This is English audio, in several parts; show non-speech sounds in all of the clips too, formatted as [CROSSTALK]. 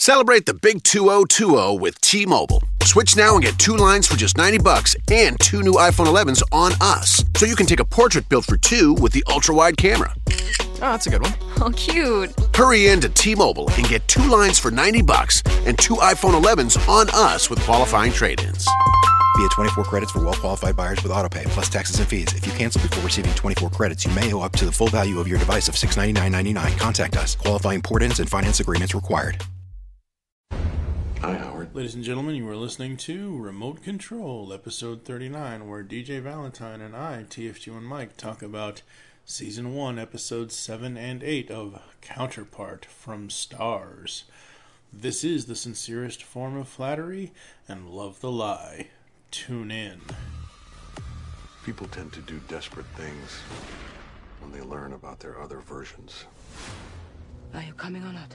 Celebrate the big 2020 with T-Mobile. Switch now and get two lines for just 90 bucks and two new iPhone 11s on us. So you can take a portrait built for two with the ultra-wide camera. Oh, that's a good one. [LAUGHS] Oh, cute. Hurry in to T-Mobile and get two lines for 90 bucks and two iPhone 11s on us with qualifying trade-ins. Via 24 credits for well-qualified buyers with autopay plus taxes and fees. If you cancel before receiving 24 credits, you may owe up to the full value of your device of $699.99. Contact us. Qualifying port-ins and finance agreements required. Hi, Howard. Ladies and gentlemen, you are listening to Remote Control, episode 39, where DJ Valentine and I, TFG and Mike, talk about season 1, episodes 7 and 8 of Counterpart from Starz. This is the sincerest form of flattery, and love the lie. Tune in. People tend to do desperate things when they learn about their other versions. Are you coming or not?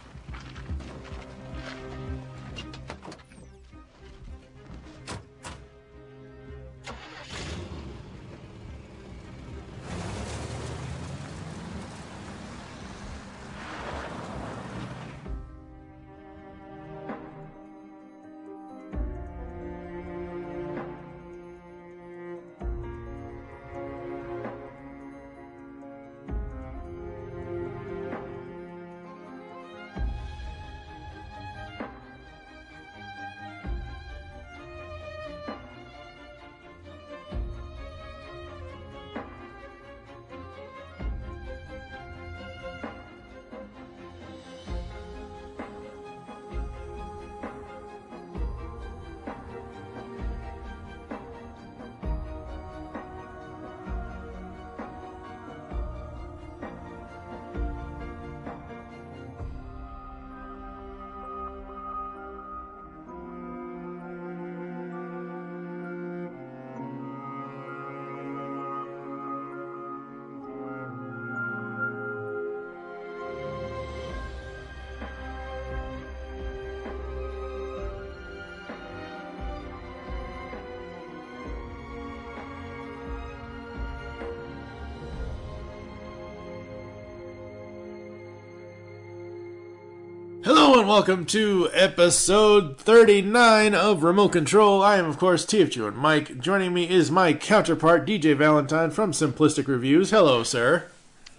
Hello and welcome to episode 39 of Remote Control. I am, of course, TFG and Mike. Joining me is my counterpart, DJ Valentine from Simplistic Reviews. Hello, sir.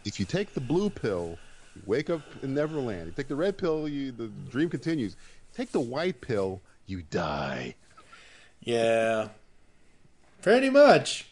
If you take the blue pill, you wake up in Neverland. You take the red pill, you, the dream continues. Take the white pill, you die. Yeah, pretty much.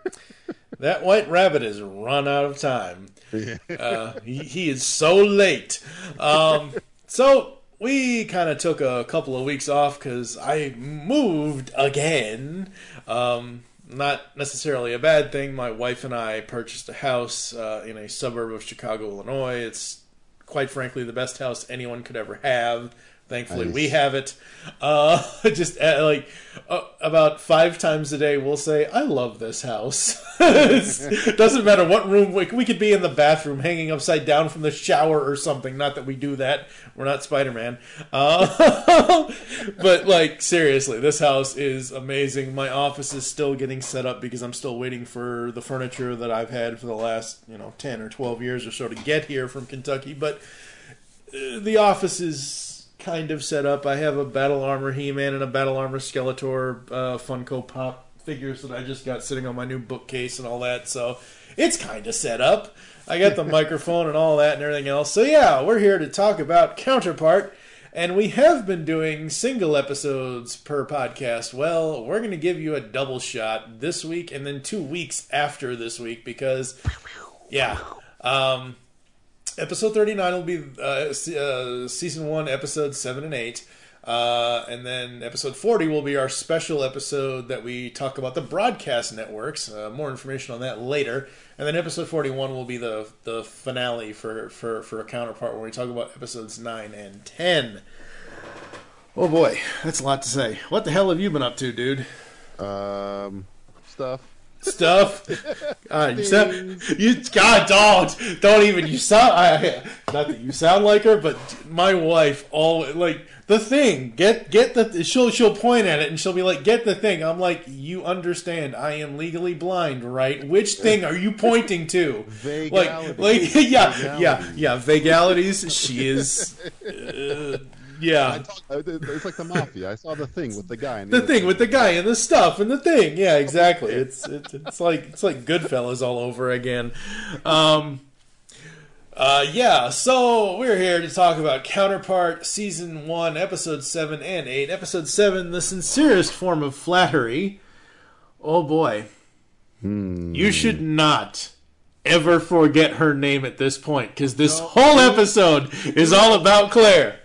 [LAUGHS] that white rabbit has run out of time. [LAUGHS] Uh, he, he is so late. Um, so we kind of took a couple of weeks off because I moved again. Um, not necessarily a bad thing. My wife and I purchased a house uh, in a suburb of Chicago, Illinois. It's quite frankly the best house anyone could ever have. Thankfully, Nice. we have it. Uh, [LAUGHS] just uh, like uh, about five times a day, we'll say, "I love this house." [LAUGHS] Doesn't matter what room we, we could be in the bathroom, hanging upside down from the shower or something. Not that we do that. We're not Spider Man. Uh, [LAUGHS] but like seriously, this house is amazing. My office is still getting set up because I'm still waiting for the furniture that I've had for the last you know ten or twelve years or so to get here from Kentucky. But uh, the office is kind of set up. I have a Battle Armor He-Man and a Battle Armor Skeletor uh, Funko Pop figures that I just got sitting on my new bookcase and all that. So it's kind of set up. I got the [LAUGHS] microphone and all that and everything else. So yeah, we're here to talk about Counterpart. And we have been doing single episodes per podcast. Well, we're going to give you a double shot this week and then two weeks after this week because, yeah, um, episode 39 will be uh, uh, season 1 episodes 7 and 8 uh, and then episode 40 will be our special episode that we talk about the broadcast networks. Uh, more information on that later. And then episode 41 will be the the finale for for for a counterpart where we talk about episodes 9 and 10 oh boy. That's a lot to say. What the hell have you been up to dude? Um, stuff. Stuff. [LAUGHS] God, you sound, you God, don't, don't even. You sound. I, not that you sound like her, but my wife all like the thing. Get get the. She'll she'll point at it and she'll be like, "Get the thing." I'm like, "You understand? I am legally blind, right? Which thing are you pointing to?" Like, like [LAUGHS] yeah, yeah, yeah. Vagalities. She is. [LAUGHS] Uh, yeah. It's like the mafia. I saw the thing with the guy. And the thing with the guy and the stuff and the thing. Yeah, exactly. It's it's, it's like it's like Goodfellas all over again. Um, uh, yeah, so we're here to talk about Counterpart Season 1, Episode 7 and 8. Episode 7, The Sincerest Form of Flattery. Oh boy. You should not ever forget her name at this point, because this whole episode is all about Claire.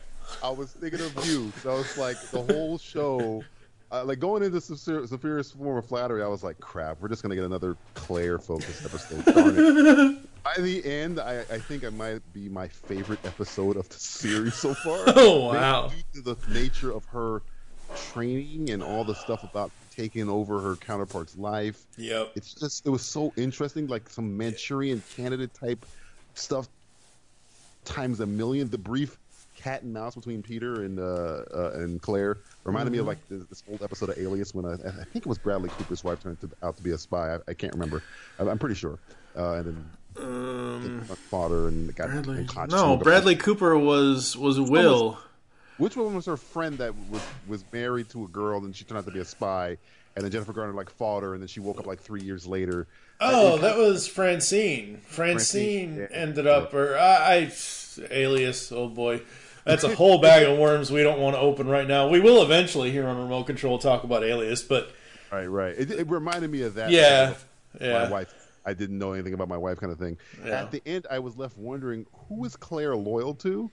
I was thinking of you. So it's like the whole show, uh, like going into Superior, Superior Form of Flattery, I was like, crap, we're just going to get another Claire focused episode. [LAUGHS] By the end, I, I think it might be my favorite episode of the series so far. [LAUGHS] Oh, wow. Due to the nature of her training and all the stuff about taking over her counterpart's life. Yep. It's just, it was so interesting, like some Manchurian candidate type stuff times a million. The brief cat and mouse between Peter and uh, uh, and Claire reminded me of like this, this old episode of Alias when I, I think it was Bradley Cooper's wife turned to, out to be a spy. I, I can't remember. I, I'm pretty sure. Uh, and then Um, father and got Bradley, no, Bradley Cooper was was Will. Which one was her friend that was was married to a girl and she turned out to be a spy? And then Jennifer Garner like fought her, and then she woke up like three years later. Oh, that was Francine. Francine Francine, yeah. ended up, or I, I, alias. Oh boy, that's a whole bag of worms we don't want to open right now. We will eventually here on Remote Control talk about Alias, but Right, right. It, it reminded me of that. yeah, my wife. I didn't know anything about my wife, kind of thing. Yeah. At the end, I was left wondering who is Claire loyal to.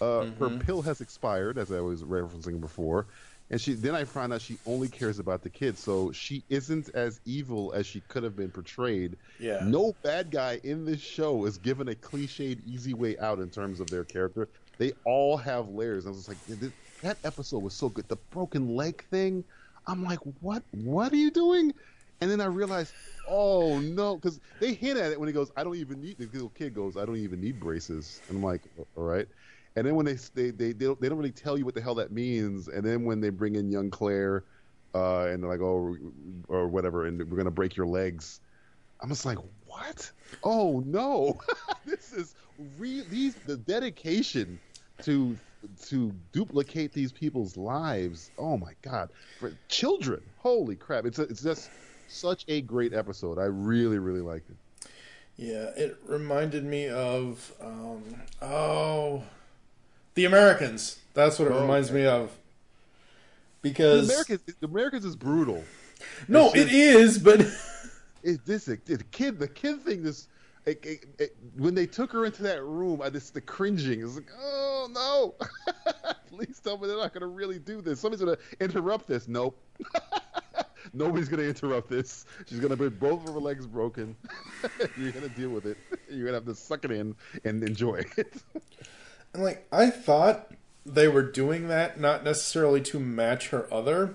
Uh, Mm-hmm. Her pill has expired, as I was referencing before, and she. Then I found out she only cares about the kids, so she isn't as evil as she could have been portrayed. Yeah. No bad guy in this show is given a cliched, easy way out in terms of their character. They all have layers. I was like, "Th- that episode was so good. The broken leg thing. I'm like, what? What are you doing? And then I realized, oh no, because they hint at it when he goes, I don't even need. The little kid goes, I don't even need braces. And I'm like, all right. And then when they they they they don't, they don't really tell you what the hell that means. And then when they bring in young Claire, uh, and they're like, oh, or whatever, and we're gonna break your legs. I'm just like, what? Oh no, [LAUGHS] this is re- these the dedication to to duplicate these people's lives. Oh my god, for children. Holy crap! It's a, it's just such a great episode. I really really liked it. Yeah, it reminded me of um, oh, the Americans. That's what it Oh, reminds okay. me of. Because The Americans, the Americans is brutal. no, It's it just- is, but [LAUGHS] It, this the kid the kid thing this. It, it, when they took her into that room, I just the cringing is like, oh no! [LAUGHS] Please tell me they're not going to really do this. Somebody's going to interrupt this. Nope. [LAUGHS] Nobody's going to interrupt this. She's going to be both of her legs broken. [LAUGHS] You're going to deal with it. You're going to have to suck it in and enjoy it. And like I thought they were doing that not necessarily to match her other,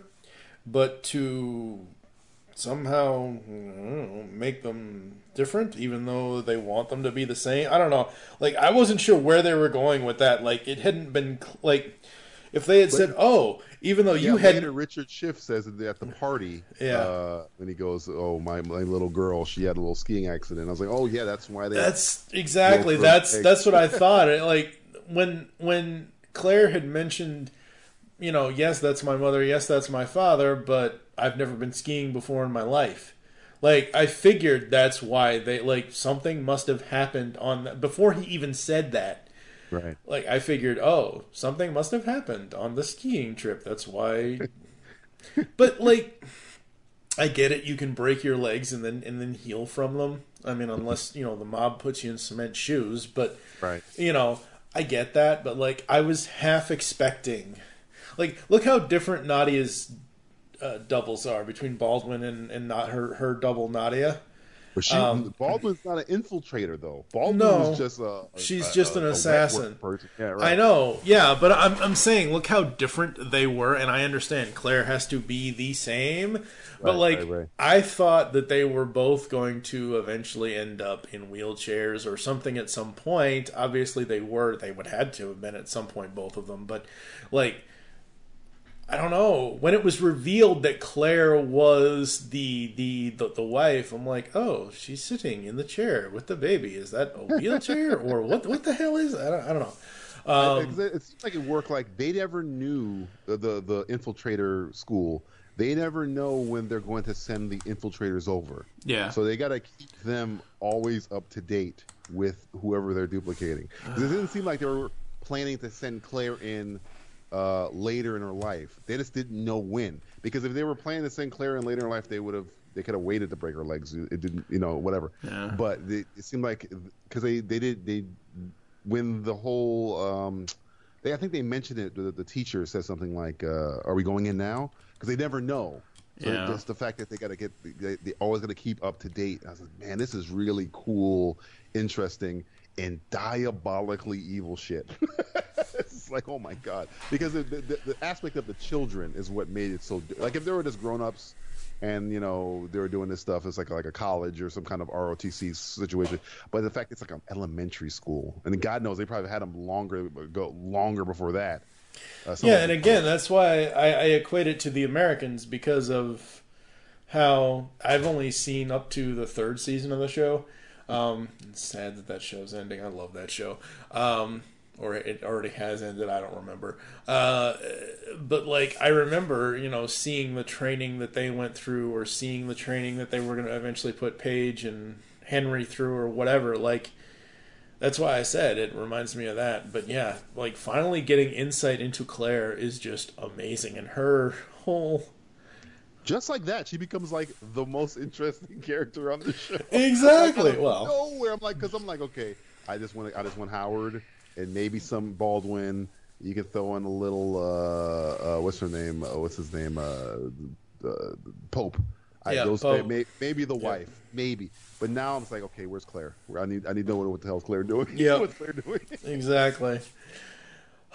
but to somehow know, make them different, even though they want them to be the same. I don't know. Like I wasn't sure where they were going with that. Like it hadn't been like if they had said, "Oh, even though you hadn't." later Richard Schiff says at the, at the party, Yeah. uh, when he goes, "Oh, my my little girl, she had a little skiing accident." I was like, "Oh yeah, that's why they." That's exactly that's egg. that's what I [LAUGHS] thought. Like when when Claire had mentioned, you know, yes, that's my mother, yes, that's my father, but I've never been skiing before in my life. Like I figured that's why they like something must have happened on that before he even said that. right. Like I figured, oh, something must have happened on the skiing trip. That's why. [LAUGHS] but like, I get it. You can break your legs and then and then heal from them. I mean, unless you know the mob puts you in cement shoes. But Right. you know, I get that. But like, I was half expecting. Like, look how different Nadia's uh, doubles are between Baldwin and and not her her double Nadia. But she, Um, Baldwin's not an infiltrator though. Baldwin No. just a. She's a- just a- an a assassin. Yeah, right. I know, yeah, but I'm I'm saying, look how different they were, and I understand Claire has to be the same, but Right, like right, right. I thought that they were both going to eventually end up in wheelchairs or something at some point. Obviously, they were; they would had to have been at some point, both of them. But like, I don't know when it was revealed that Claire was the the the, the wife. I'm like, oh, she's sitting in the chair with the baby. Is that a wheelchair [LAUGHS] or what? What the hell is? That? I don't, I don't know. Um, it, it seems like it worked like they never knew the, the the infiltrator school. They never know when they're going to send the infiltrators over. Yeah. So they got to keep them always up to date with whoever they're duplicating. it didn't seem like they were planning to send Claire in uh, later in her life. They just didn't know when. Because if they were playing the send Claire in later in life, they would have they could have waited to break her legs. It didn't, you know, whatever. Yeah. But it, it seemed like because they they did they when the whole um, they I think they mentioned it. The, the teacher says something like, uh, "Are we going in now?" Because they never know. So Yeah. just the fact that they got to get they, they always got to keep up to date. I was like, man, this is really cool, interesting, and diabolically evil shit. [LAUGHS] it's [LAUGHS] like, oh my god, because the, the, the aspect of the children is what made it so. Like if they were just grown ups. And you know they were doing this stuff. It's like like a college or some kind of ROTC situation. But the fact it's like an elementary school, and God knows they probably had them longer go longer before that. Uh, yeah, and again, that's why I, I equate it to the Americans because of how I've only seen up to the third season of the show. Um, it's sad that that show's ending. I love that show. Um, or it already has ended. I don't remember. Uh, but like I remember, you know, seeing the training that they went through, or seeing the training that they were going to eventually put Paige and Henry through, or whatever. Like that's why I said it reminds me of that. But yeah, like finally getting insight into Claire is just amazing, and her whole just like that, she becomes like the most interesting [LAUGHS] character on the show. exactly. [LAUGHS] Of Well, nowhere, I'm like, because I'm like, okay, I just want, I just want Howard and maybe some Baldwin. You can throw in a little, uh, uh, what's her name? Uh, what's his name? Uh, uh, Pope. I, Yeah, those, Pope. May, maybe the wife, maybe. But now I'm just like, okay, where's Claire? I need, I need to know what, the hell's Claire doing. [LAUGHS] Yep. what's Claire doing? exactly.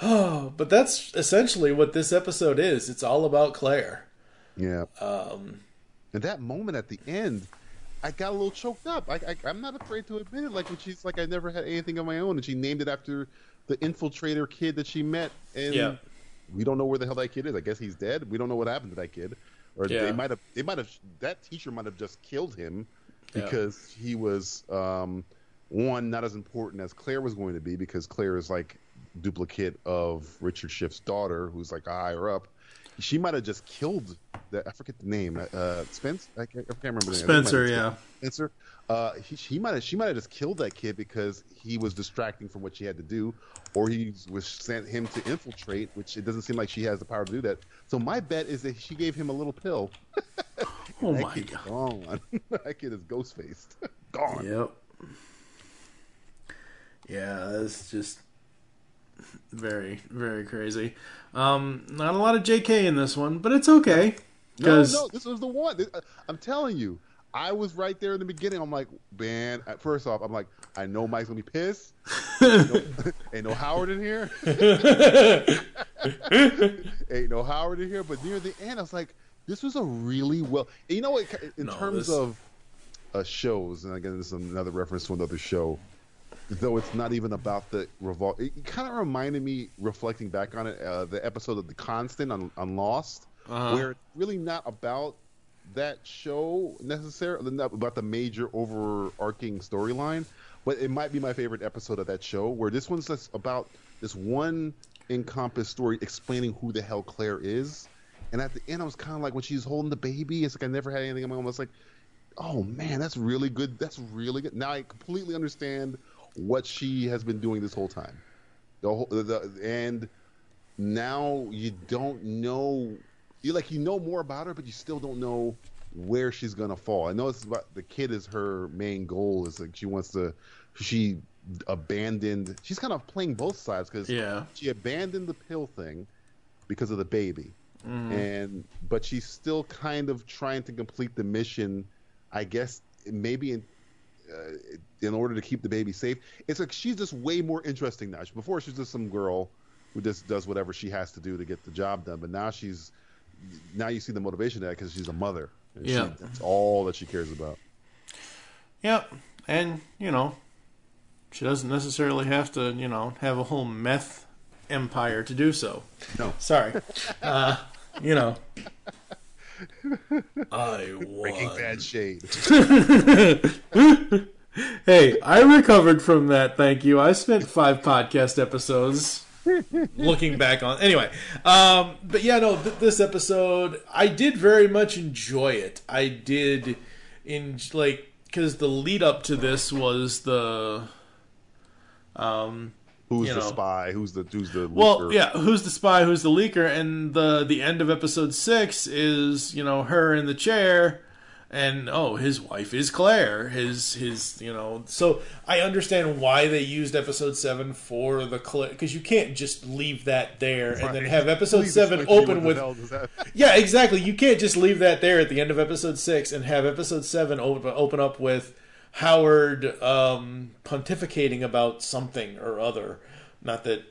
Oh, [SIGHS] but that's essentially what this episode is. It's all about Claire. Yeah. Um, and that moment at the end, I got a little choked up. I, I, I'm not afraid to admit it. Like when she's like, I never had anything of my own, and she named it after the infiltrator kid that she met, and Yeah. we don't know where the hell that kid is. I guess he's dead. We don't know what happened to that kid, or Yeah. they might have, they might have, that teacher might have just killed him Yeah. because he was um, one not as important as Claire was going to be because Claire is like duplicate of Richard Schiff's daughter, who's like higher up. She might have just killed the I forget the name. Uh, Spence. I can't, I can't remember the name. It might Spencer, yeah. Spencer. Uh, he, she might have she might have just killed that kid because he was distracting from what she had to do, or he was sent him to infiltrate, which it doesn't seem like she has the power to do that. So my bet is that she gave him a little pill. [LAUGHS] Oh that my god. gone. [LAUGHS] that kid is ghost faced. [LAUGHS] gone. Yep. Yeah, that's just very, very crazy. Um, not a lot of JK in this one, but it's okay. No, Because no, this was the one. I'm telling you, I was right there in the beginning. I'm like, man. at- First off, I'm like, I know Mike's gonna be pissed. ain't, no, [LAUGHS] ain't no Howard in here. [LAUGHS] ain't no Howard in here. But near the end, I was like, this was a really well. you know what? In No, terms this- of uh, shows, and again, this is another reference to another show. Though it's not even about the revol, it kind of reminded me, reflecting back on it, uh, the episode of The Constant on, on Lost, Uh-huh. where it's really not about that show necessarily, not about the major overarching storyline, but it might be my favorite episode of that show. Where this one's just about this one encompassed story explaining who the hell Claire is, and at the end, I was kind of like when she's holding the baby, it's like I never had anything in my own. I was like, oh man, that's really good. That's really good. Now I completely understand what she has been doing this whole time. The whole, the, and now you don't know. You like you know more about her, but you still don't know where she's gonna fall. I know it's about the kid is her main goal. Is like she wants to. She abandoned. She's kind of playing both sides because Yeah. she abandoned the pill thing because of the baby, mm-hmm. and but she's still kind of trying to complete the mission. I guess maybe in in order to keep the baby safe. It's like she's just way more interesting now. Before she was just some girl who just does whatever she has to do to get the job done, but now she's now you see the motivation there because she's a mother. And Yeah. she, that's all that she cares about. Yep. And, you know, she doesn't necessarily have to, you know, have a whole meth empire to do so. No. Sorry. Uh, you know. I won. Breaking won. bad shade. [LAUGHS] Hey, I recovered from that, thank you. I spent five podcast episodes looking back on. Anyway, um, but yeah, no, th- this episode, I did very much enjoy it. I did, in like, because the lead up to this was the. Um, Who's the know. spy? Who's the who's the well, yeah, who's the spy? Who's the leaker? And the the end of episode six is you know her in the chair, and oh, his wife is Claire. His his you know. So I understand why they used episode seven for the clip. because you can't just leave that there and then have episode Please seven explain to me open with the hell does that- yeah, exactly. You can't just leave that there at the end of episode six and have episode seven open, open up with Howard um, pontificating about something or other. Not that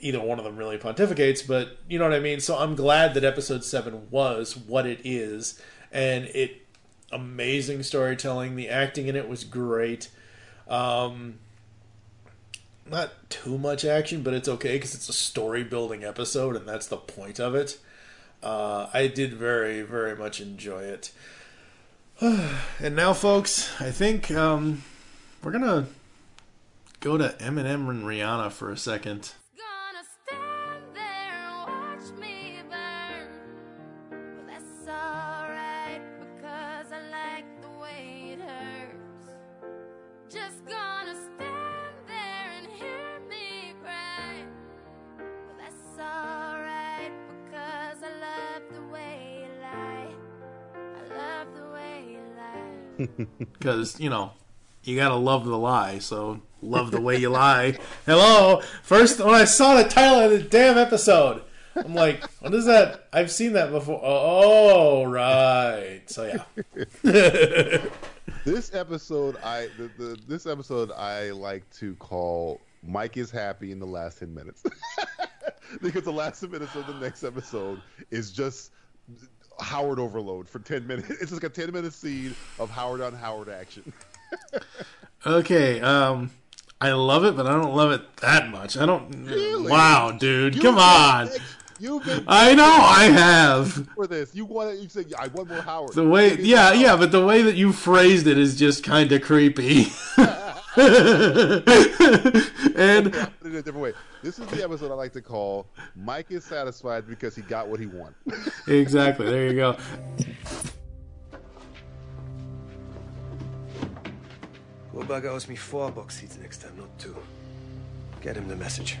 either one of them really pontificates, but you know what I mean. So I'm glad that episode seven was what it is, and it amazing storytelling. The acting in it was great. Um, not too much action, but it's okay because it's a story building episode, and that's the point of it. Uh, I did very, very much enjoy it. [SIGHS] and now, folks, I think um, we're gonna go to Eminem and Rihanna for a second. Because you know you gotta love the lie. So love the way you lie. Hello. First, when I saw the title of the damn episode, I'm like, what is that? I've seen that before. Oh, right. So yeah. this episode I the, the this episode I like to call Mike is happy in the last ten minutes [LAUGHS] because the last ten minutes of the next episode is just Howard overload for ten minutes. [LAUGHS] It's like a ten minute scene of Howard on Howard action. [LAUGHS] Okay. Um, I love it, but I don't love it that much. I don't. Really? Wow, dude, You've come on. You've been I know I have. [LAUGHS] for this. You want you say I want more Howard. The way, yeah, yeah, but the way that you phrased it is just kind of creepy. [LAUGHS] and [LAUGHS] I'll put it in a different way. This is the episode I like to call Mike is satisfied because he got what he wanted. [LAUGHS] exactly, there you go. Goldberg owes me four box seats next time, not two. Get him the message.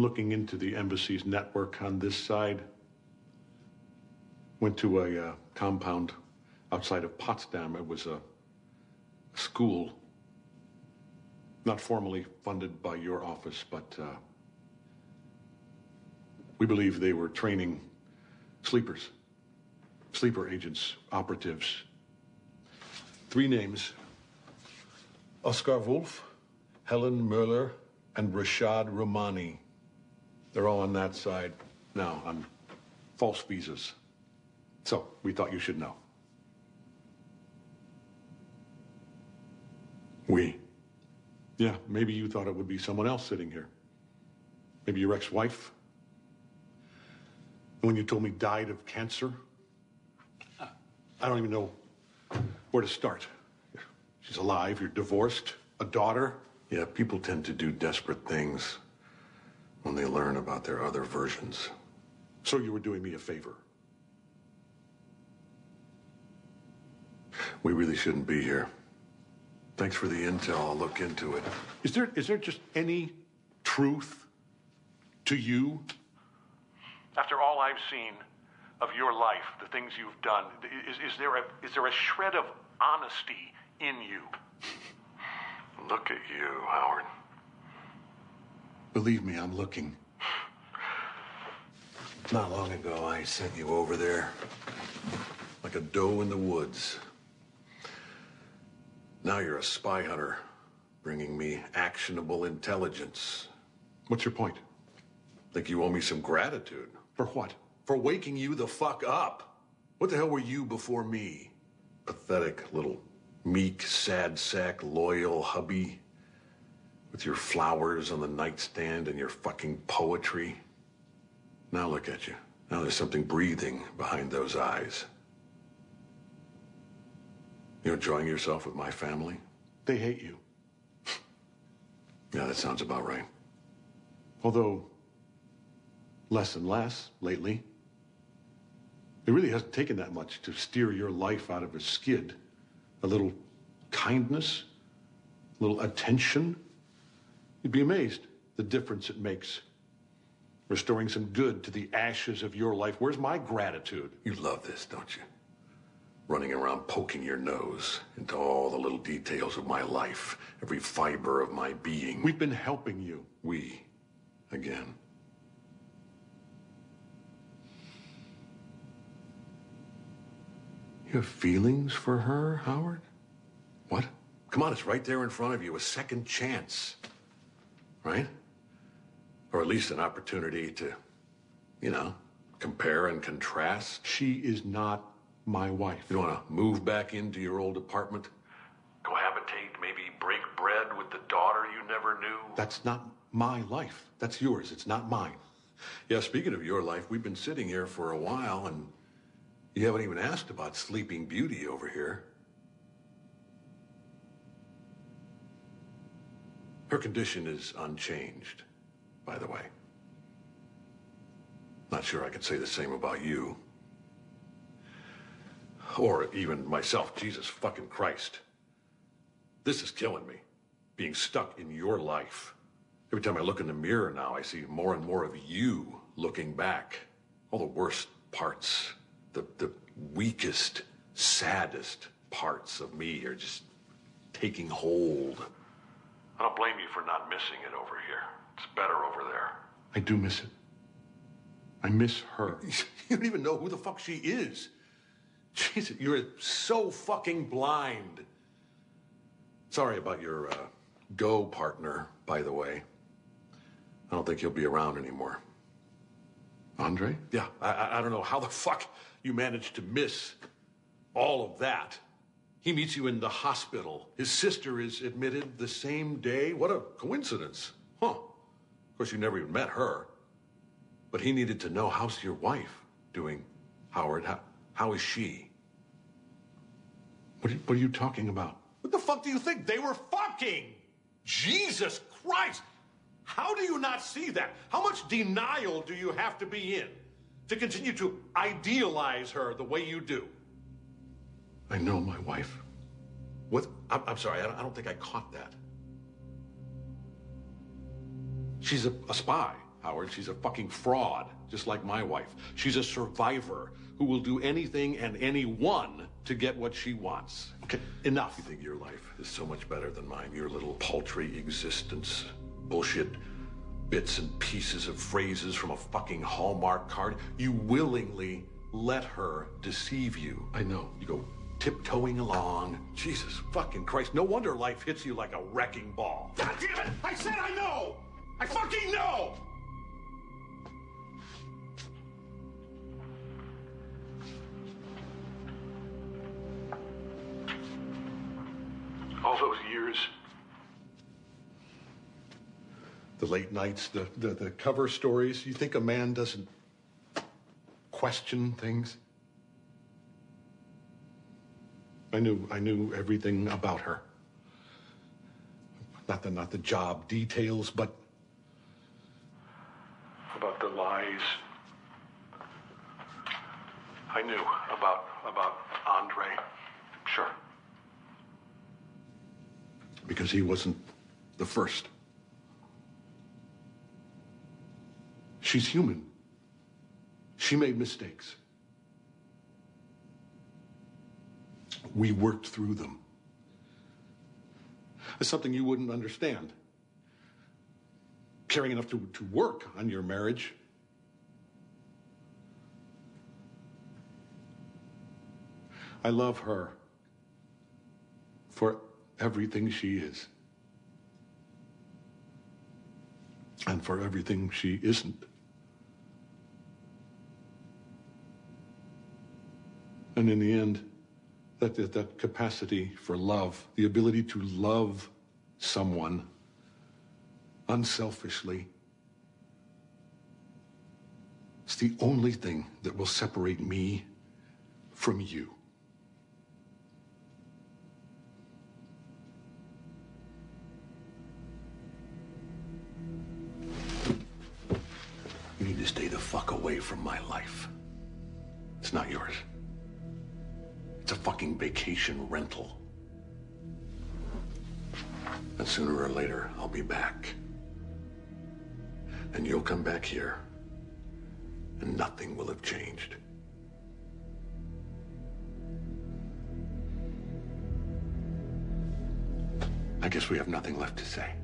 Looking into the embassy's network on this side. Went to a uh, compound outside of Potsdam. It was a school, not formally funded by your office, but uh, we believe they were training sleepers, sleeper agents, operatives. Three names Oscar Wolf, Helen Merler, and Rashad Romani. They're all on that side now on false visas. So we thought you should know. We? Yeah, maybe you thought it would be someone else sitting here. Maybe your ex wife? When you told me died of cancer? I don't even know Where to start? She's alive, you're divorced, a daughter. Yeah, people tend to do desperate things when they learn about their other versions. So you were doing me a favor. We really shouldn't be here. Thanks for the intel. I'll look into it. Is there is there just any truth to you? After all I've seen of your life, the things you've done, is, is there a is there a shred of honesty in you? Look at you, Howard. Believe me, I'm looking. Not long ago, I sent you over there like a doe in the woods. Now you're a spy hunter, bringing me actionable intelligence. What's your point? Think you owe me some gratitude. For what? For waking you the fuck up. What the hell were you before me? Pathetic little meek, sad sack, loyal hubby. With your flowers on the nightstand and your fucking poetry. Now look at you. Now there's something breathing behind those eyes. You're enjoying yourself with my family? They hate you. [LAUGHS] yeah, that sounds about right. Although, less and less lately. It really hasn't taken that much to steer your life out of a skid. A little kindness, a little attention. You'd be amazed the difference it makes. Restoring some good to the ashes of your life. Where's my gratitude? You love this, don't you? running around poking your nose into all the little details of my life, every fiber of my being. We've been helping you. We, again. You have feelings for her, Howard? What? Come on, it's right there in front of you. A second chance. Right? Or at least an opportunity to, you know, compare and contrast. She is not my wife. You want to move back into your old apartment? Cohabitate, maybe break bread with the daughter you never knew? That's not my life. That's yours. It's not mine. Yeah, speaking of your life, we've been sitting here for a while and you haven't even asked about Sleeping Beauty over here. Her condition is unchanged, by the way. Not sure I could say the same about you. Or even myself. Jesus fucking Christ. This is killing me. Being stuck in your life. Every time I look in the mirror now, I see more and more of you looking back. All the worst parts, the, the weakest, saddest parts of me are just taking hold. I don't blame you for not missing it over here. It's better over there. I do miss it. I miss her. [LAUGHS] You don't even know who the fuck she is. Jesus, you're so fucking blind. Sorry about your uh, go partner, by the way. I don't think he'll be around anymore. Andre? Yeah, I- I, I don't know how the fuck you managed to miss all of that. He meets you in the hospital. His sister is admitted the same day. What a coincidence. Huh. Of course, you never even met her. But he needed to know how's your wife doing, Howard? How, how is she? What are, what are you talking about? What the fuck do you think? They were fucking! Jesus Christ! How do you not see that? How much denial do you have to be in to continue to idealize her the way you do? I know my wife. What? I'm, I'm sorry, I don't, I don't think I caught that. She's a, a spy, Howard. She's a fucking fraud, just like my wife. She's a survivor who will do anything and anyone to get what she wants. Okay, enough. You think your life is so much better than mine? Your little paltry existence, bullshit bits and pieces of phrases from a fucking Hallmark card. You willingly let her deceive you. I know. You go tiptoeing along. Jesus fucking Christ. No wonder life hits you like a wrecking ball. God damn it! I said I know! I fucking know! All those years. The late nights, the, the, the cover stories. You think a man doesn't question things? I knew I knew everything about her. Not the not the job details, but about the lies. I knew about about Andre. Sure. Because he wasn't the first. She's human. She made mistakes. We worked through them. It's something you wouldn't understand. Caring enough to, to work on your marriage. I love her for everything she is. And for everything she isn't. And in the end, that, that, that capacity for love, the ability to love someone unselfishly, it's the only thing that will separate me from you. You need to stay the fuck away from my life. It's not yours. It's a fucking vacation rental. And sooner or later, I'll be back. And you'll come back here. And nothing will have changed. I guess we have nothing left to say.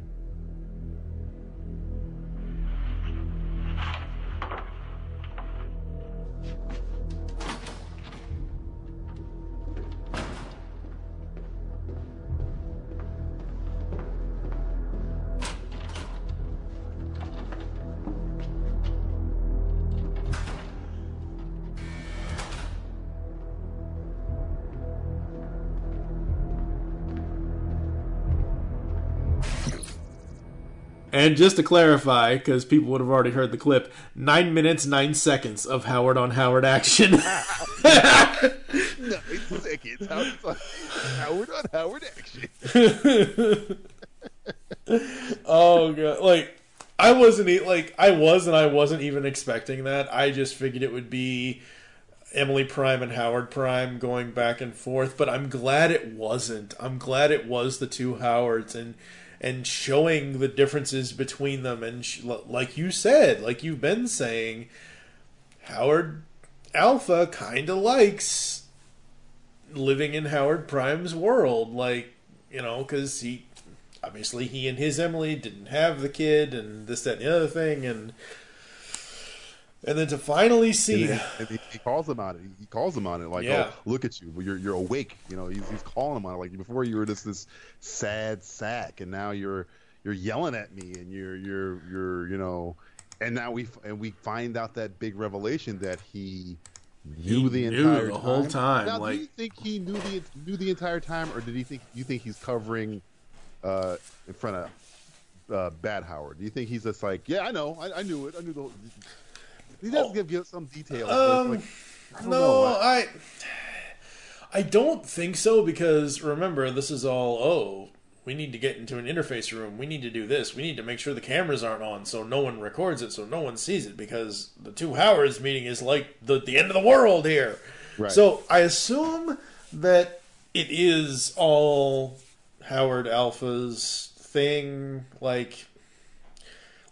And just to clarify, because people would have already heard the clip, nine minutes, nine seconds of Howard on Howard action. it's seconds. Howard, Howard on Howard action. [LAUGHS] oh god, like I wasn't like I was and I wasn't even expecting that. I just figured it would be Emily Prime and Howard Prime going back and forth, but I'm glad it wasn't. I'm glad it was the two Howards and and showing the differences between them. And sh- like you said, like you've been saying, Howard Alpha kind of likes living in Howard Prime's world, like you know, because he obviously he and his Emily didn't have the kid and this that and the other thing and and then to finally see and, then, and he, he calls him on it he calls him on it like Yeah. oh look at you you're you're awake you know he's, he's calling him on it like before you were just this sad sack and now you're you're yelling at me and you're you're you're you know and now we and we find out that big revelation that he knew He the knew entire the whole time, Now, like- do you think he knew the knew the entire time, or did he think you think he's covering uh, in front of uh, Bad Howard? Do you think he's just like, yeah, I know, I, I knew it, I knew the. He does give, you some details. Um, like, I no, know. I- I don't think so because remember this is all oh we need to get into an interface room. We need to do this. We need to make sure the cameras aren't on so no one records it, so no one sees it because the two Howards meeting is like the the end of the world here. Right. So I assume that it is all Howard Alpha's thing, like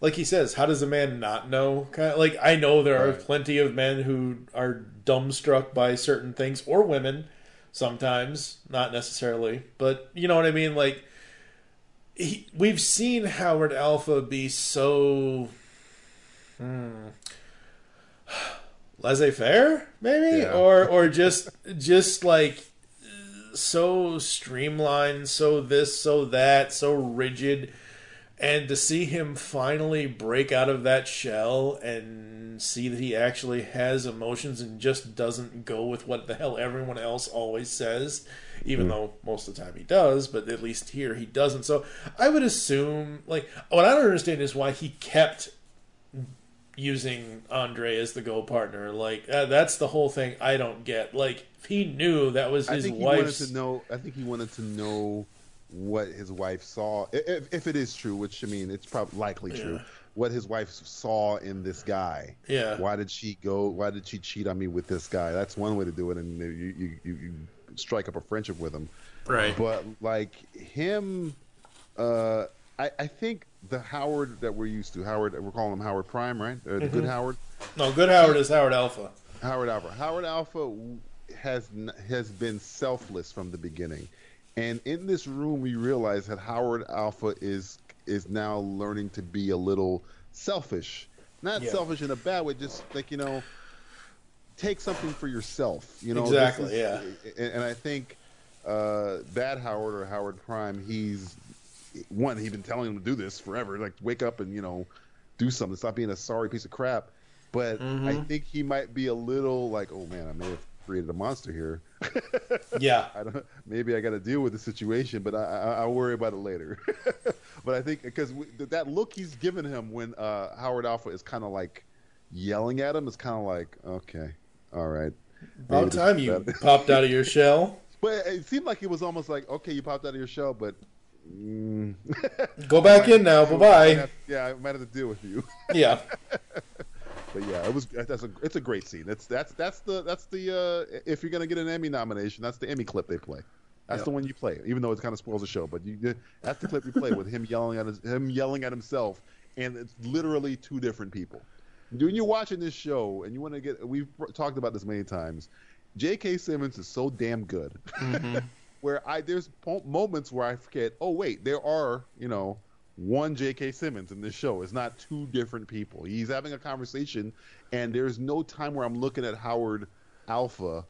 like he says, how does a man not know? Kind of, like I know there are Right. plenty of men who are dumbstruck by certain things, or women, sometimes, not necessarily, but you know what I mean. Like he, we've seen Howard Alpha be so hmm, laissez-faire, maybe, Yeah. or or just just like so streamlined, so this, so that, so rigid. And to see him finally break out of that shell and see that he actually has emotions and just doesn't go with what the hell everyone else always says, even though most of the time he does, but at least here he doesn't. So I would assume, like, what I don't understand is why he kept using Andre as the go partner. Like uh, that's the whole thing I don't get. Like if he knew that was I his think he wanted to know. I think he wanted to know what his wife saw, if, if it is true. Which I mean, it's probably likely true. Yeah. What his wife saw in this guy. Yeah. Why did she go? Why did she cheat on me with this guy? That's one way to do it, and you you, you, you strike up a friendship with him. Right. But like him, uh, I I think the Howard that we're used to, Howard, we're calling him Howard Prime, right? Or the Mm-hmm. good Howard. no, good Howard is Howard Alpha. Howard Alpha. Howard Alpha has has been selfless from the beginning, and in this room we realize that Howard Alpha is is now learning to be a little selfish. Not Yeah. selfish in a bad way, just like you know, take something for yourself. You know, Exactly, is- And, and I think uh, Bad Howard or Howard Prime, he's one. He's been telling him to do this forever. Like wake up and you know, do something. Stop being a sorry piece of crap. But I think he might be a little like, oh man, I may have created a monster here. [LAUGHS] Yeah. I don't. Maybe I got to deal with the situation, but I, I, I'll worry about it later. [LAUGHS] but I think because that look he's given him when uh, Howard Alpha is kind of like yelling at him is kind of like, okay, all right. About time you popped out of your shell. [LAUGHS] But it seemed like it was almost like, okay, you popped out of your shell, but. Mm, Go back in now. Bye bye. yeah, I might have to deal with you. Yeah. But yeah, it was that's a it's a great scene. That's that's that's the that's the uh, if you're gonna get an Emmy nomination, that's the Emmy clip they play. That's Yep. the one you play, even though it kind of spoils the show. But you that's the clip you play with him yelling at his, him yelling at himself, and it's literally two different people. When you're watching this show and you want to get, we've talked about this many times. J.K. Simmons is so damn good. [LAUGHS] where I there's moments where I forget. Oh wait, there are you know one J.K. Simmons in this show. It's not two different people. He's having a conversation, and there's no time where I'm looking at Howard Alpha,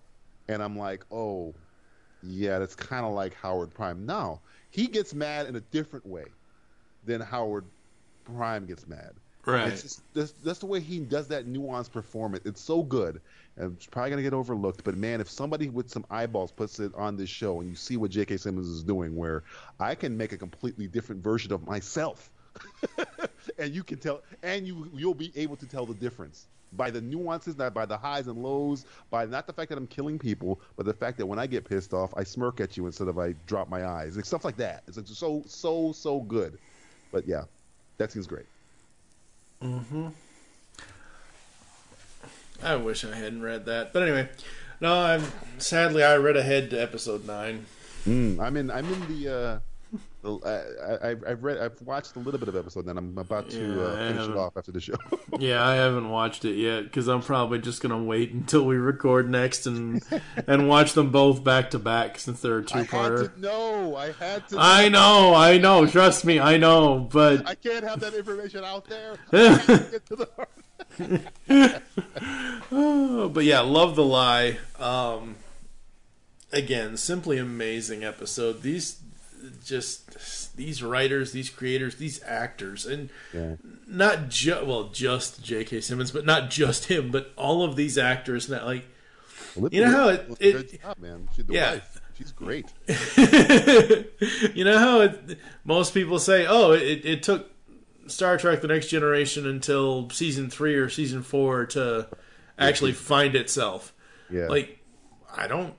and I'm like, oh, yeah, that's kind of like Howard Prime. Now, he gets mad in a different way than Howard Prime gets mad. Right. It's just that's, that's the way he does that nuanced performance. It's so good. And it's probably gonna get overlooked, but man, if somebody with some eyeballs puts it on this show and you see what J.K. Simmons is doing, where I can make a completely different version of myself, [LAUGHS] and you can tell, and you you'll be able to tell the difference by the nuances, not by the highs and lows, by not the fact that I'm killing people, but the fact that when I get pissed off, I smirk at you instead of I drop my eyes, like stuff like that. It's like so so so good. But yeah, that seems great. I wish I hadn't read that. But anyway, no, I'm sadly I read ahead to episode nine. Mm, I'm in. I'm in the. Uh, I, I, I've read. I've watched a little bit of episode. Then I'm about to Yeah, uh, finish it off after the show. [LAUGHS] Yeah, I haven't watched it yet because I'm probably just gonna wait until we record next and [LAUGHS] and watch them both back to back since they're a I two had parter. to know. I had to. I know, I know. Trust me, I know. But I can't have that information out there. [LAUGHS] I have to get to the. Oh, but yeah, love the lie. Um, again, simply amazing episode. These just these writers, these creators, these actors, and Yeah. not just well, just J.K. Simmons, but not just him, but all of these actors. That like, Olivia You know how it- it- job, man. She, the Yeah. wife. She's great. [LAUGHS] you know how it, most people say, "Oh, it, it took Star Trek: The Next Generation until season three or season four to actually find itself." Yeah. Like, I don't,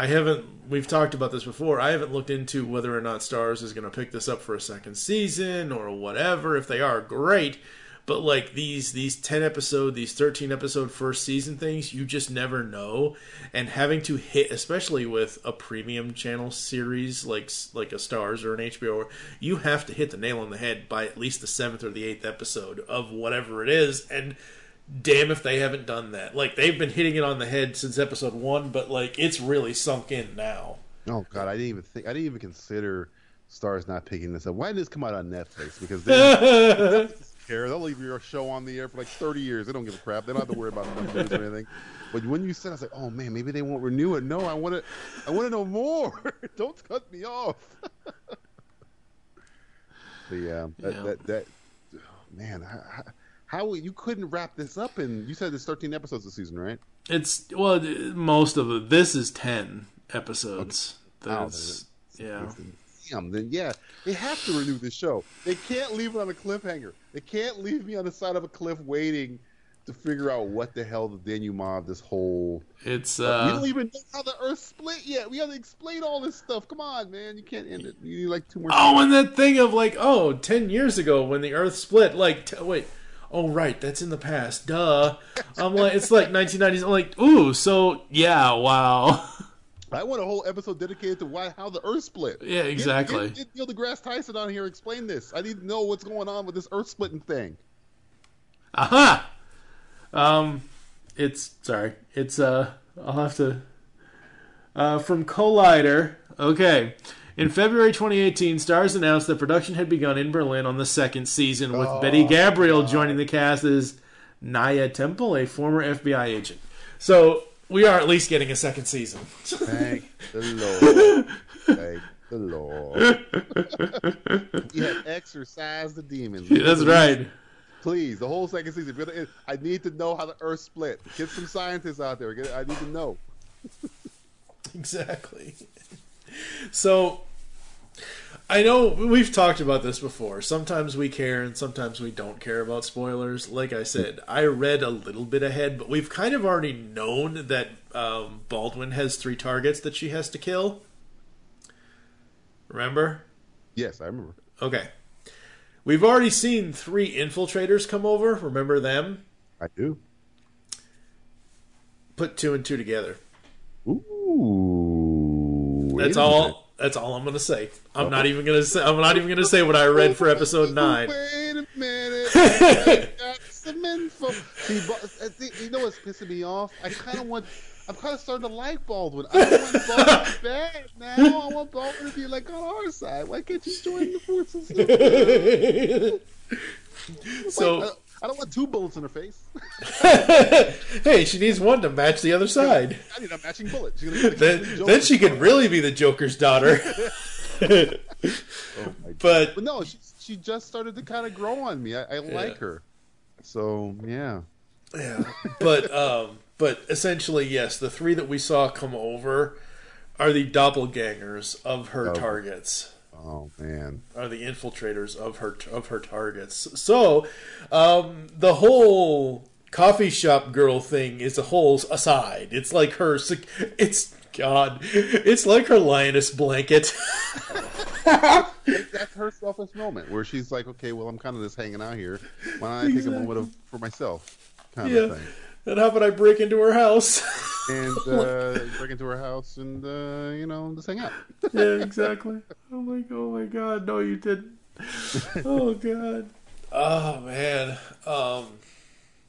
I haven't. We've talked about this before. I haven't looked into whether or not Starz is going to pick this up for a second season or whatever. If they are, great. But like these these ten episode, these thirteen episode first season things, you just never know. And having to hit, especially with a premium channel series like like a Starz or an HBO, you have to hit the nail on the head by at least the seventh or the eighth episode of whatever it is. And damn if they haven't done that. Like they've been hitting it on the head since episode one, but like it's really sunk in now. Oh God, I didn't even think. I didn't even consider Starz not picking this up. Why did this come out on Netflix? Because [LAUGHS] they don't care. They'll leave your show on the air for like 30 years. They don't give a crap. They don't have to worry about numbers or anything. But when you said, I was like, oh man, maybe they won't renew it. No, I want to. I want to know more. [LAUGHS] don't cut me off. [LAUGHS] but yeah, that, Yeah. that, that oh, man, how, how you couldn't wrap this up in? You said it's 13 episodes this season, right? it's well, most of it. This is ten episodes. Wow, That's yeah. Damn, then yeah, they have to renew the show. They can't leave it on a cliffhanger. They can't leave me on the side of a cliff waiting to figure out what the hell the denouement of this whole. It's we uh, don't even know how the Earth split yet. We have to explain all this stuff. Come on, man, you can't end it. You need like two more. oh, and that thing of like, oh, 10 years ago when the Earth split, like, t- wait, oh right, that's in the past. Duh. I'm like, it's like 1990s. I'm like, ooh, so yeah, wow. [LAUGHS] I want a whole episode dedicated to why how the Earth split. Yeah, Get- exactly. Get, get Neil deGrasse Tyson on here. Explain this. I need to know what's going on with this Earth splitting thing. Aha. Um, it's sorry. It's uh, I'll have to. Uh, from Collider. Okay. In February 2018, Starz announced that production had begun in Berlin on the second season, with Betty oh, Gabriel joining the cast as Naya Temple, a former FBI agent. So we are at least getting a second season. Thank [LAUGHS] the Lord. Thank the Lord. [LAUGHS] you have exorcised the demons. That's right. Please, the whole second season. if you're gonna- I need to know how the Earth split. Get some scientists out there. I need to know. Exactly. So, I know we've talked about this before. Sometimes we care and sometimes we don't care about spoilers. Like I said, I read a little bit ahead, but we've kind of already known that um, Baldwin has three targets that she has to kill. Remember? Yes, I remember. Okay. We've already seen three infiltrators come over. Remember them? I do. Put two and two together. Ooh. Wait That's a minute. all. That's all I'm gonna say. I'm not even gonna say. I'm not even gonna say what I read for episode nine. Wait a minute. [LAUGHS] Some info. See, Ba- uh, see, you know what's pissing me off? I kind of want. I'm kind of starting to like Baldwin. I don't want Baldwin [LAUGHS] bad now. I want Baldwin to be like on our side. Why can't you join the forces? [LAUGHS] So- Like, uh, I don't want two bullets in her face. [LAUGHS] hey, she needs one to match the other side. I need a matching bullet. She's gonna [LAUGHS] be the Then, complete Joker. then she could really be the Joker's daughter. [LAUGHS] Oh but But no, she she just started to kind of grow on me. I, I like her. So yeah. yeah, but um, but essentially, yes, the three that we saw come over are the doppelgangers of her Oh. targets. Oh man. Are the infiltrators of her of her targets. So, um, the whole coffee shop girl thing is a whole aside. It's like her. It's God. It's like her Linus blanket. [LAUGHS] That's her selfish moment where she's like, okay, well, I'm kind of just hanging out here. Why don't I take a moment of, for myself, kind Yeah. of thing. And how about I break into her house? And [LAUGHS] uh, break into her house and uh, you know just hang out. [LAUGHS] yeah, exactly. I'm like, oh my god, no, you didn't. [LAUGHS] Oh god. Oh man. Um,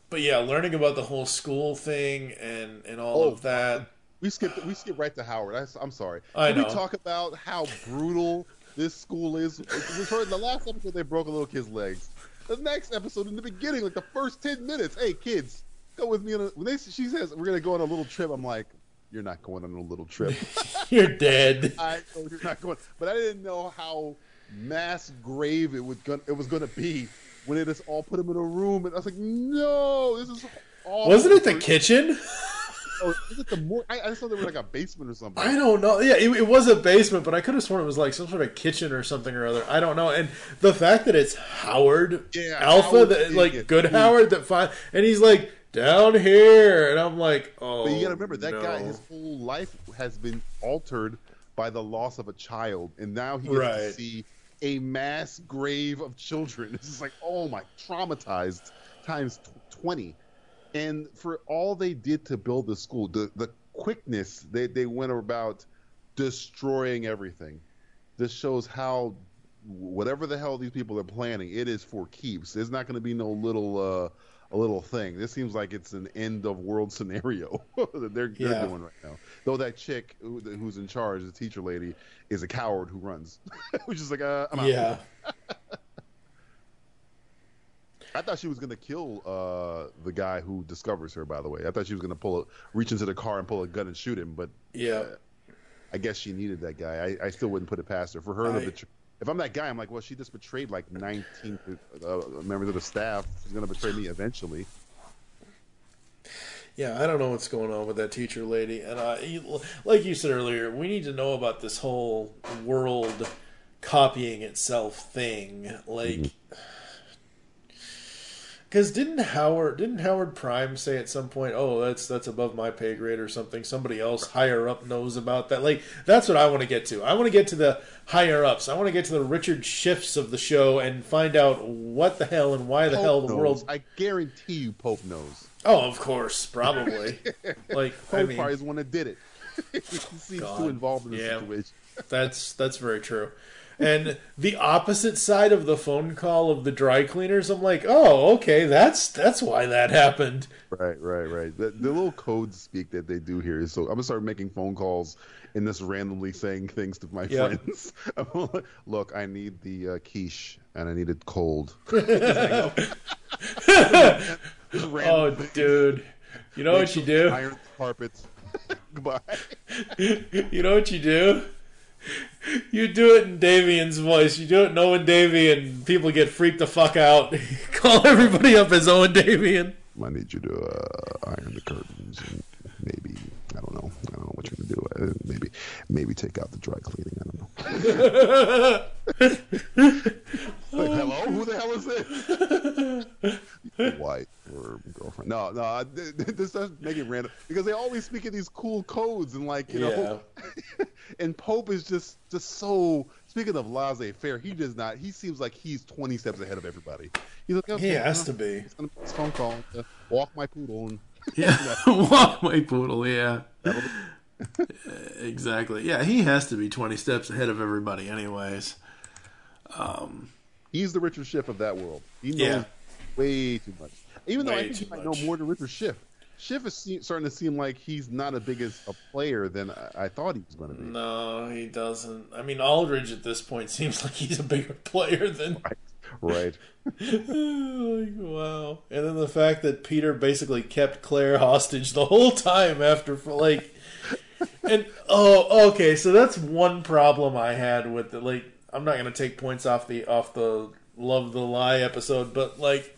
but yeah, learning about the whole school thing and and all Oh, of that. We skipped. We skipped right to Howard. I, I'm sorry. I Can know. we talk about how brutal this school is? We heard in the last episode they broke a little kid's legs. The next episode, in the beginning, like the first ten minutes, hey kids, go with me on a. When they, she says we're gonna go on a little trip, I'm like, you're not going on a little trip. [LAUGHS] You're dead. I know you're not going. But I didn't know how mass grave it would gon- it was going to be when they just all put him in a room, and I was like, no, this is. Awful. Wasn't it the kitchen? Or is it the more? I, I just thought they were like a basement or something. I don't know. Yeah, it, it was a basement, but I could have sworn it was like some sort of kitchen or something or other. I don't know. And the fact that it's Howard Yeah, Alpha, Howard that the like good Howard that find, and he's like down here, and I'm like, oh. But you got to remember that guy. His whole life has been altered by the loss of a child, and now he gets to see a mass grave of children. [LAUGHS] It's just like, oh my, traumatized times tw- twenty. And for all they did to build the school, the the quickness they they went about destroying everything. This shows how whatever the hell these people are planning, it is for keeps. There's not going to be no little uh, a little thing. This seems like it's an end of world [LAUGHS] scenario [LAUGHS] that they're, they're doing right now. Though that chick who, who's in charge, the teacher lady, is a coward who runs, [LAUGHS] which is like, uh, I'm out. Yeah. I thought she was gonna kill uh, the guy who discovers her. By the way, I thought she was gonna pull a, reach into the car and pull a gun and shoot him. But Yeah. I guess she needed that guy. I, I still wouldn't put it past her for her I- to betray. If I'm that guy, I'm like, well, she just betrayed like 19 uh, members of the staff. She's gonna betray me eventually. Yeah, I don't know what's going on with that teacher lady, and I, like you said earlier, we need to know about this whole world copying itself thing. Like, because didn't Howard didn't Howard Prime say at some point, "Oh, that's that's above my pay grade" or something? Somebody else higher up knows about that. Like, that's what I want to get to. I want to get to the higher ups. I want to get to the Richard Schiffs of the show and find out what the hell and why the Pope hell the knows. world. I guarantee you, Pope knows. Oh, of course, probably. [LAUGHS] like, Pope I mean, probably is the one that did it. [LAUGHS] he seems God. too involved in the Yeah. situation. That's that's very true. And the opposite side of the phone call of the dry cleaners, I'm like, oh, okay, that's that's why that happened. Right, right, right. The, the little code speak that they do here is so. I'm gonna start making phone calls and just randomly saying things to my Yep. friends. [LAUGHS] Like, Look, I need the uh, quiche and I need it cold. [LAUGHS] [LAUGHS] Oh, dude, you know Make what you do? Iron carpets. Goodbye. You know what you do? [LAUGHS] You do it in Davian's voice. You do it in Owen Davian. People get freaked the fuck out. [LAUGHS] Call everybody up as Owen Davian. I need you to uh, iron the curtains and maybe I don't know. I don't know what you're gonna do. Uh, maybe maybe take out the dry cleaning. I don't know. [LAUGHS] like, hello, who the hell is this? Wife or girlfriend? No, no. I- [LAUGHS] This doesn't make it random because they always speak in these cool codes and like you know. [LAUGHS] and Pope is just just so. Speaking of laissez-faire, he does not. He seems like he's 20 steps ahead of everybody. He's like, okay, He has to be. It's gonna be this phone call. uh, walk my poodle and [LAUGHS] Yeah, walk my poodle. Yeah, exactly. Yeah, he has to be twenty steps ahead of everybody, anyways. Um, He's the Richard Schiff of that world. He knows Yeah. way too much. Even though I think he might much. know more than Richard Schiff. Schiff is se- starting to seem like he's not as big as a player than I, I thought he was going to be. No, he doesn't. I mean, Aldrich at this point [LAUGHS] seems like he's a bigger player than. Right. [LAUGHS] like, wow. And then the fact that Peter basically kept Claire hostage the whole time after, for like. And, oh, okay, so that's one problem I had with it. Like, I'm not going to take points off the off the Love the Lie episode, but, like,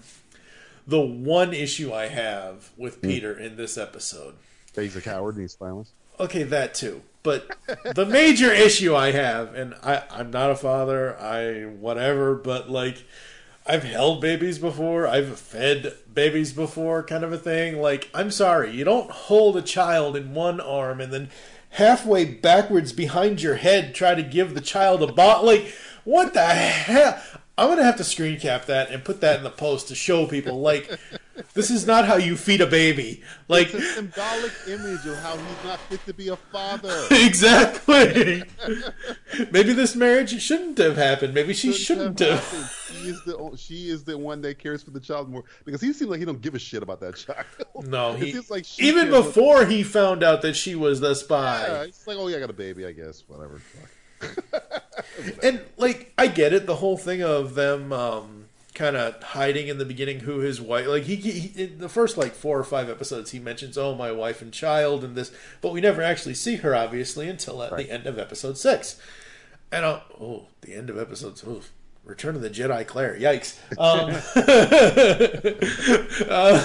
the one issue I have with hmm. Peter in this episode. He's a coward he's spineless. Okay, that too. But the major [LAUGHS] issue I have, and I, I'm not a father, I whatever, but like I've held babies before, I've fed babies before, kind of a thing. Like, I'm sorry, you don't hold a child in one arm and then halfway backwards behind your head try to give the child a bottle. Like, what the hell? I'm gonna have to screen cap that and put that in the post to show people. Like, this is not how you feed a baby. Like, It's a symbolic image of how he's not fit to be a father. [LAUGHS] exactly. Maybe this marriage shouldn't have happened. Maybe she shouldn't have. happened. She is the she is the one that cares for the child more because he seems like he don't give a shit about that child. No, [LAUGHS] It he like even before he found out that she was the spy. Yeah, it's like, oh yeah, I got a baby, I guess, whatever. [LAUGHS] And like, I get it. The whole thing of them um, kind of hiding in the beginning who his wife. Like he, he, in the first like four or five episodes, he mentions, "Oh, my wife and child," and this, but we never actually see her, obviously, until at the end of episode six. And uh, oh, the end of episode. Oh, Return of the Jedi Claire. Yikes. Um, [LAUGHS] [LAUGHS] uh,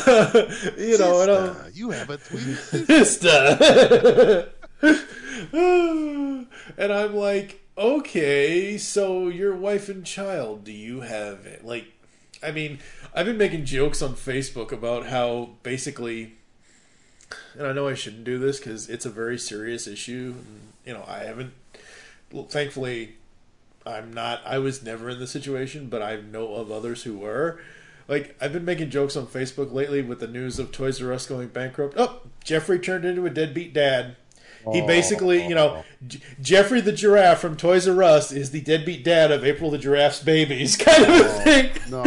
you know, Sister, you have a twin sister. [LAUGHS] and I'm like, okay, so your wife and child, do you have it? Like, I mean, I've been making jokes on Facebook about how basically, and I know I shouldn't do this because it's a very serious issue. And, you know, I haven't, thankfully, I'm not, I was never in the situation, but I know of others who were. Like, I've been making jokes on Facebook lately with the news of Toys R Us going bankrupt. Oh, Jeffrey turned into a deadbeat dad. He basically, you know, J- Jeffrey the giraffe from Toys R Us is the deadbeat dad of April the giraffe's babies, [LAUGHS] kind of a thing. No,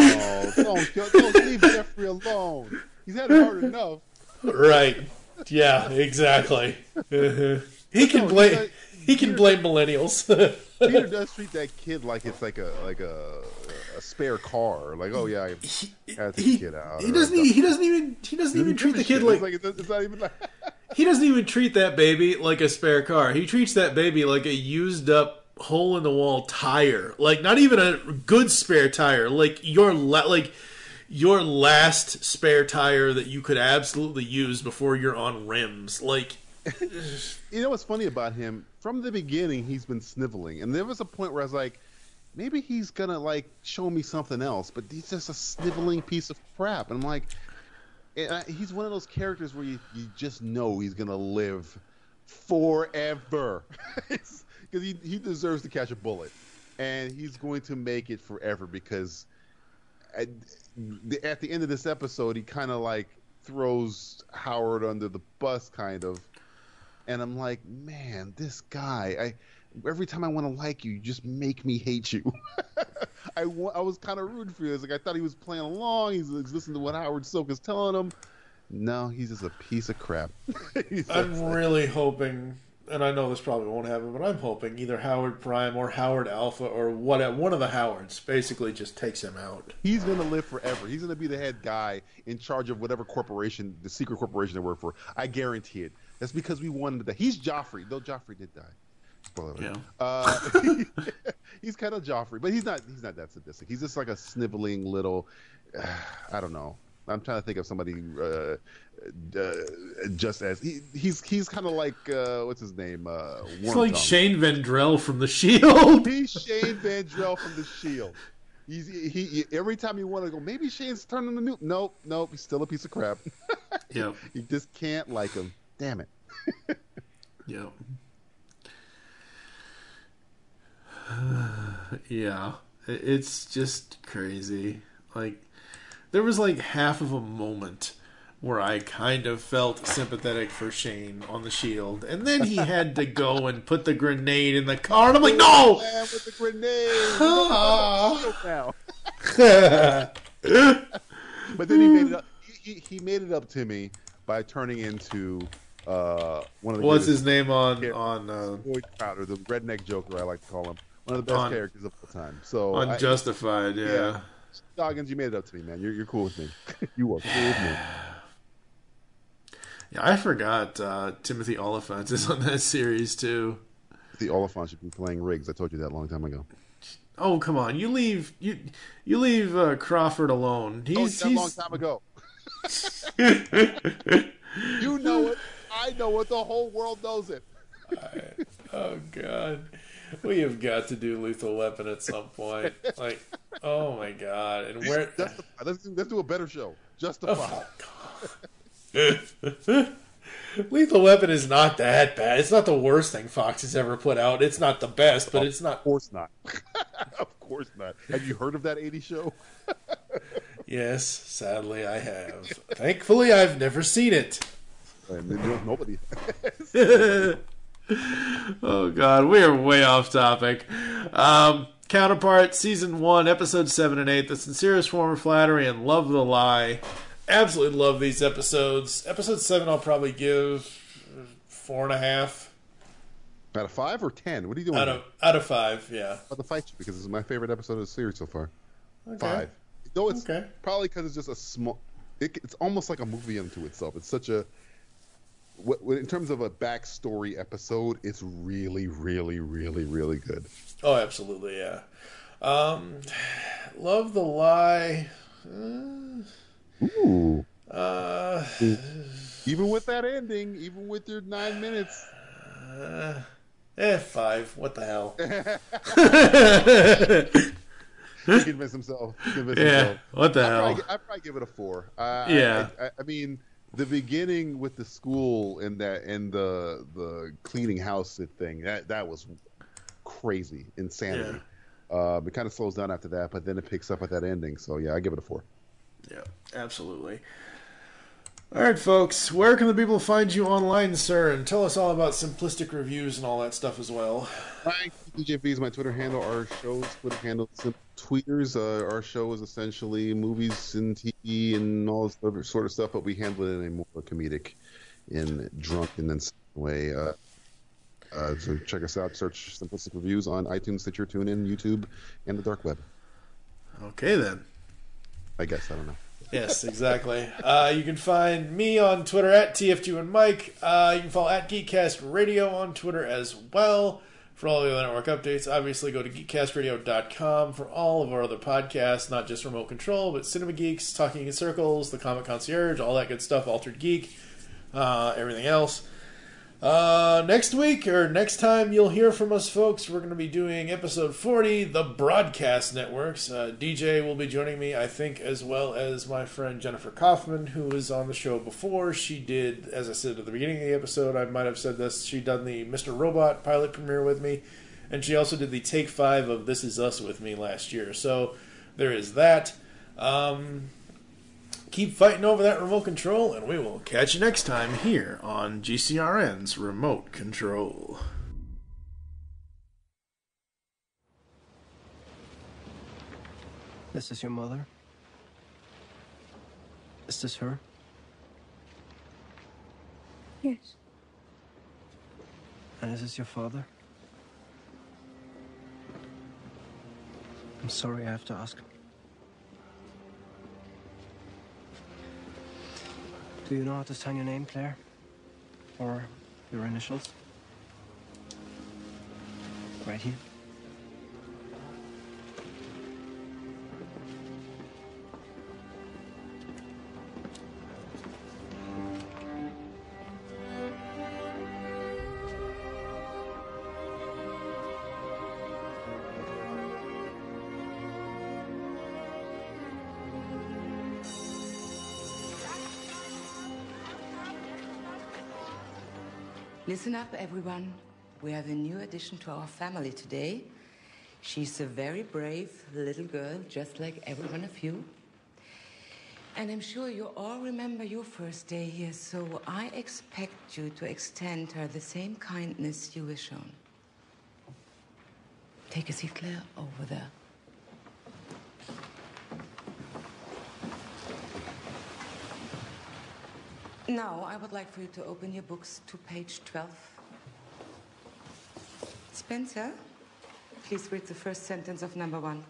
don't, don't leave Jeffrey alone. He's had it hard enough. Right? Yeah, exactly. [LAUGHS] he can blame he can blame millennials. [LAUGHS] Peter does treat that kid like it's like a like a a spare car. Like, oh yeah, I had to he, kid out. he doesn't even, he doesn't even he doesn't even treat the kid like it's, it's not even like [LAUGHS] he doesn't even treat that baby like a spare car. He treats that baby like a used up hole in the wall tire. Like not even a good spare tire. Like your la- like your last spare tire that you could absolutely use before you're on rims. Like [LAUGHS] you know what's funny about him? From the beginning, he's been sniveling, and there was a point where I was like, maybe he's gonna like show me something else, but he's just a sniveling piece of crap. And I'm like, and I, he's one of those characters where you, you just know he's gonna live forever. [LAUGHS] Because he he deserves to catch a bullet, and he's going to make it forever because uh, at at the end of this episode he kind of like throws Howard under the bus, kind of, and I'm like, man, this guy, I every time I want to like you, you just make me hate you. [LAUGHS] I, wa- I was kind of rooting for you. It's like I thought he was playing along. He's, he's listening to what Howard Silk is telling him. No, he's just a piece of crap. [LAUGHS] I'm really hoping, and I know this probably won't happen, but I'm hoping either Howard Prime or Howard Alpha or what one of the Howards basically just takes him out. he's gonna live forever. He's gonna be the head guy in charge of whatever corporation, the secret corporation they work for. I guarantee it. That's because we wanted that. He's Joffrey, though Joffrey did die. Spoiler alert. Yeah. Uh, [LAUGHS] [LAUGHS] he's kind of Joffrey, but he's not. He's not that sadistic. He's just like a sniveling little. [SIGHS] I don't know. I'm trying to think of somebody uh, uh, just as he, he's he's kind of like uh, what's his name? Uh, It's like Tongue. Shane Vendrell from The Shield. He's Shane Vendrell from The Shield. He's he, he every time you want to go, maybe Shane's turning the new. Nope, nope. He's still a piece of crap. yep. [LAUGHS] you just can't like him. Damn it. Yep. [SIGHS] yeah, it's just crazy. Like, there was like half of a moment where I kind of felt sympathetic for Shane on the shield, and then he had to go and put the grenade in the car, and I'm like, no! Man with the grenade. [LAUGHS] [LAUGHS] but then he made it up. He, he, he made it up to me by turning into uh, one of the What's his name on on uh, Boyd Crowder, the redneck Joker, I like to call him. One of the best characters of all time. So unjustified, I- Yeah. yeah. Goggins, you made it up to me, man. You're, you're cool with me. [LAUGHS] you are cool with me. [SIGHS] Yeah, I forgot uh, Timothy Olyphant is on that series too. The Olyphant should be playing Riggs. I told you that a long time ago. Oh come on, you leave you you leave uh, Crawford alone. Oh, He's, a long time ago. [LAUGHS] you know it. I know it. The whole world knows it. [LAUGHS] Oh God, we have got to do Lethal Weapon at some point. Like, oh my God, and where? [LAUGHS] Justify. Let's, let's do a better show. Justify. Oh, [LAUGHS] Lethal Weapon is not that bad. It's not the worst thing Fox has ever put out. It's not the best, but it's not. Of course not. [LAUGHS] of course not. Have you heard of that 80 show? Yes, sadly, I have. Thankfully, I've never seen it. And no- Nobody. Oh god, we are way off topic. Um, counterpart season one, episode seven and eight, the sincerest form of flattery and love the lie. Absolutely love these episodes. Episode seven, I'll probably give four and a half Out of five or ten? What are you doing? out of out of five. Yeah. about the fight because this is my favorite episode of the series so far. Okay. Five. Though it's Okay. probably because it's just a small. It, it's almost like a movie unto itself. It's such a. In terms of a backstory episode, it's really, really, really, really good. Oh, absolutely, yeah. Um, love the lie. Uh, Ooh. uh, Even with that ending, even with your nine minutes, eh, five. What the hell? [LAUGHS] he [LAUGHS] convinced himself. Convinced Yeah, himself. what the I'd hell? Probably, I'd probably give it a four. Uh, Yeah. I, I, I mean, the beginning with the school and that and the the cleaning house thing that that was crazy insanity. Uh, it kind of slows down after that, but then it picks up at that ending. So yeah, I give it a four. Yeah, absolutely. All right, folks, where can the people find you online, sir? And tell us all about simplistic reviews and all that stuff as well. Hi, DJV is my Twitter handle. Our show's Twitter handle is Tweeters. Uh, our show is essentially movies and TV and all this other sort of stuff, but we handle it in a more comedic and drunken and way. Uh, uh, so check us out. Search Simplistic Reviews on iTunes, Stitcher, TuneIn, YouTube, and the dark web. Okay, then. I guess I don't know. Yes, exactly. uh, you can find me on Twitter at TF2 and Mike. Uh, you can follow at Geekcast Radio on Twitter as well. For all the network updates, obviously go to geekcastradio.com for all of our other podcasts, not just Remote Control, but Cinema Geeks, Talking in Circles, The Comic Concierge, all that good stuff, Altered Geek, uh, everything else. Uh, next week or next time you'll hear from us, folks, we're going to be doing episode 40, the broadcast networks. Uh, DJ will be joining me, I think, as well as my friend Jennifer Kaufman, who was on the show before. She did, as I said at the beginning of the episode, I might have said this, she done the Mr. Robot pilot premiere with me, and she also did the take five of This Is Us with me last year. So there is that. Um, keep fighting over that remote control, and we will catch you next time here on GCRN's Remote Control. This is your mother? Is this her? Yes. And is this your father? I'm sorry I have to ask. Do you know how to sign your name, Claire? Or your initials? Right here. Listen up, everyone. We have a new addition to our family today. She's a very brave little girl, just like every one of you. And I'm sure you all remember your first day here, so I expect you to extend her the same kindness you were shown. Take a seat, Claire, over there. Now, I would like for you to open your books to page 12. Spencer, please read the first sentence of number one.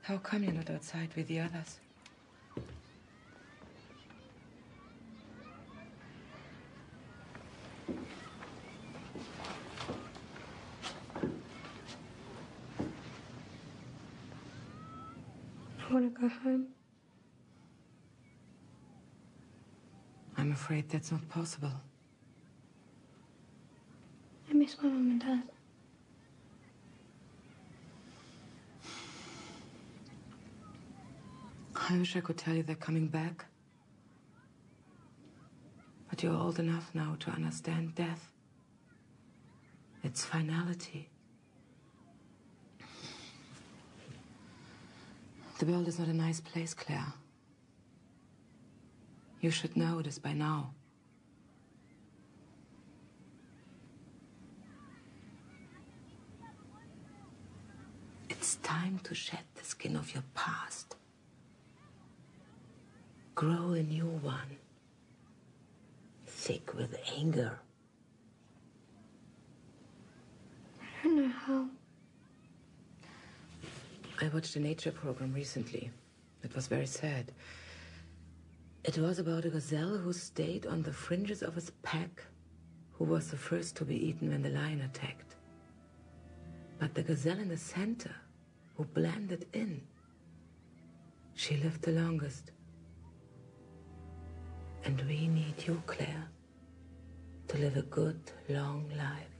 How come you're not outside with the others? I want to go home. I'm afraid that's not possible. I miss my mom and dad. I wish I could tell you they're coming back. But you're old enough now to understand death. Its finality. The world is not a nice place, Claire. You should know this by now. It's time to shed the skin of your past. Grow a new one. Thick with anger. I don't know how. I watched a nature program recently. It was very sad. It was about a gazelle who stayed on the fringes of his pack, who was the first to be eaten when the lion attacked. But the gazelle in the center, who blended in, she lived the longest. And we need you, Claire, to live a good, long life.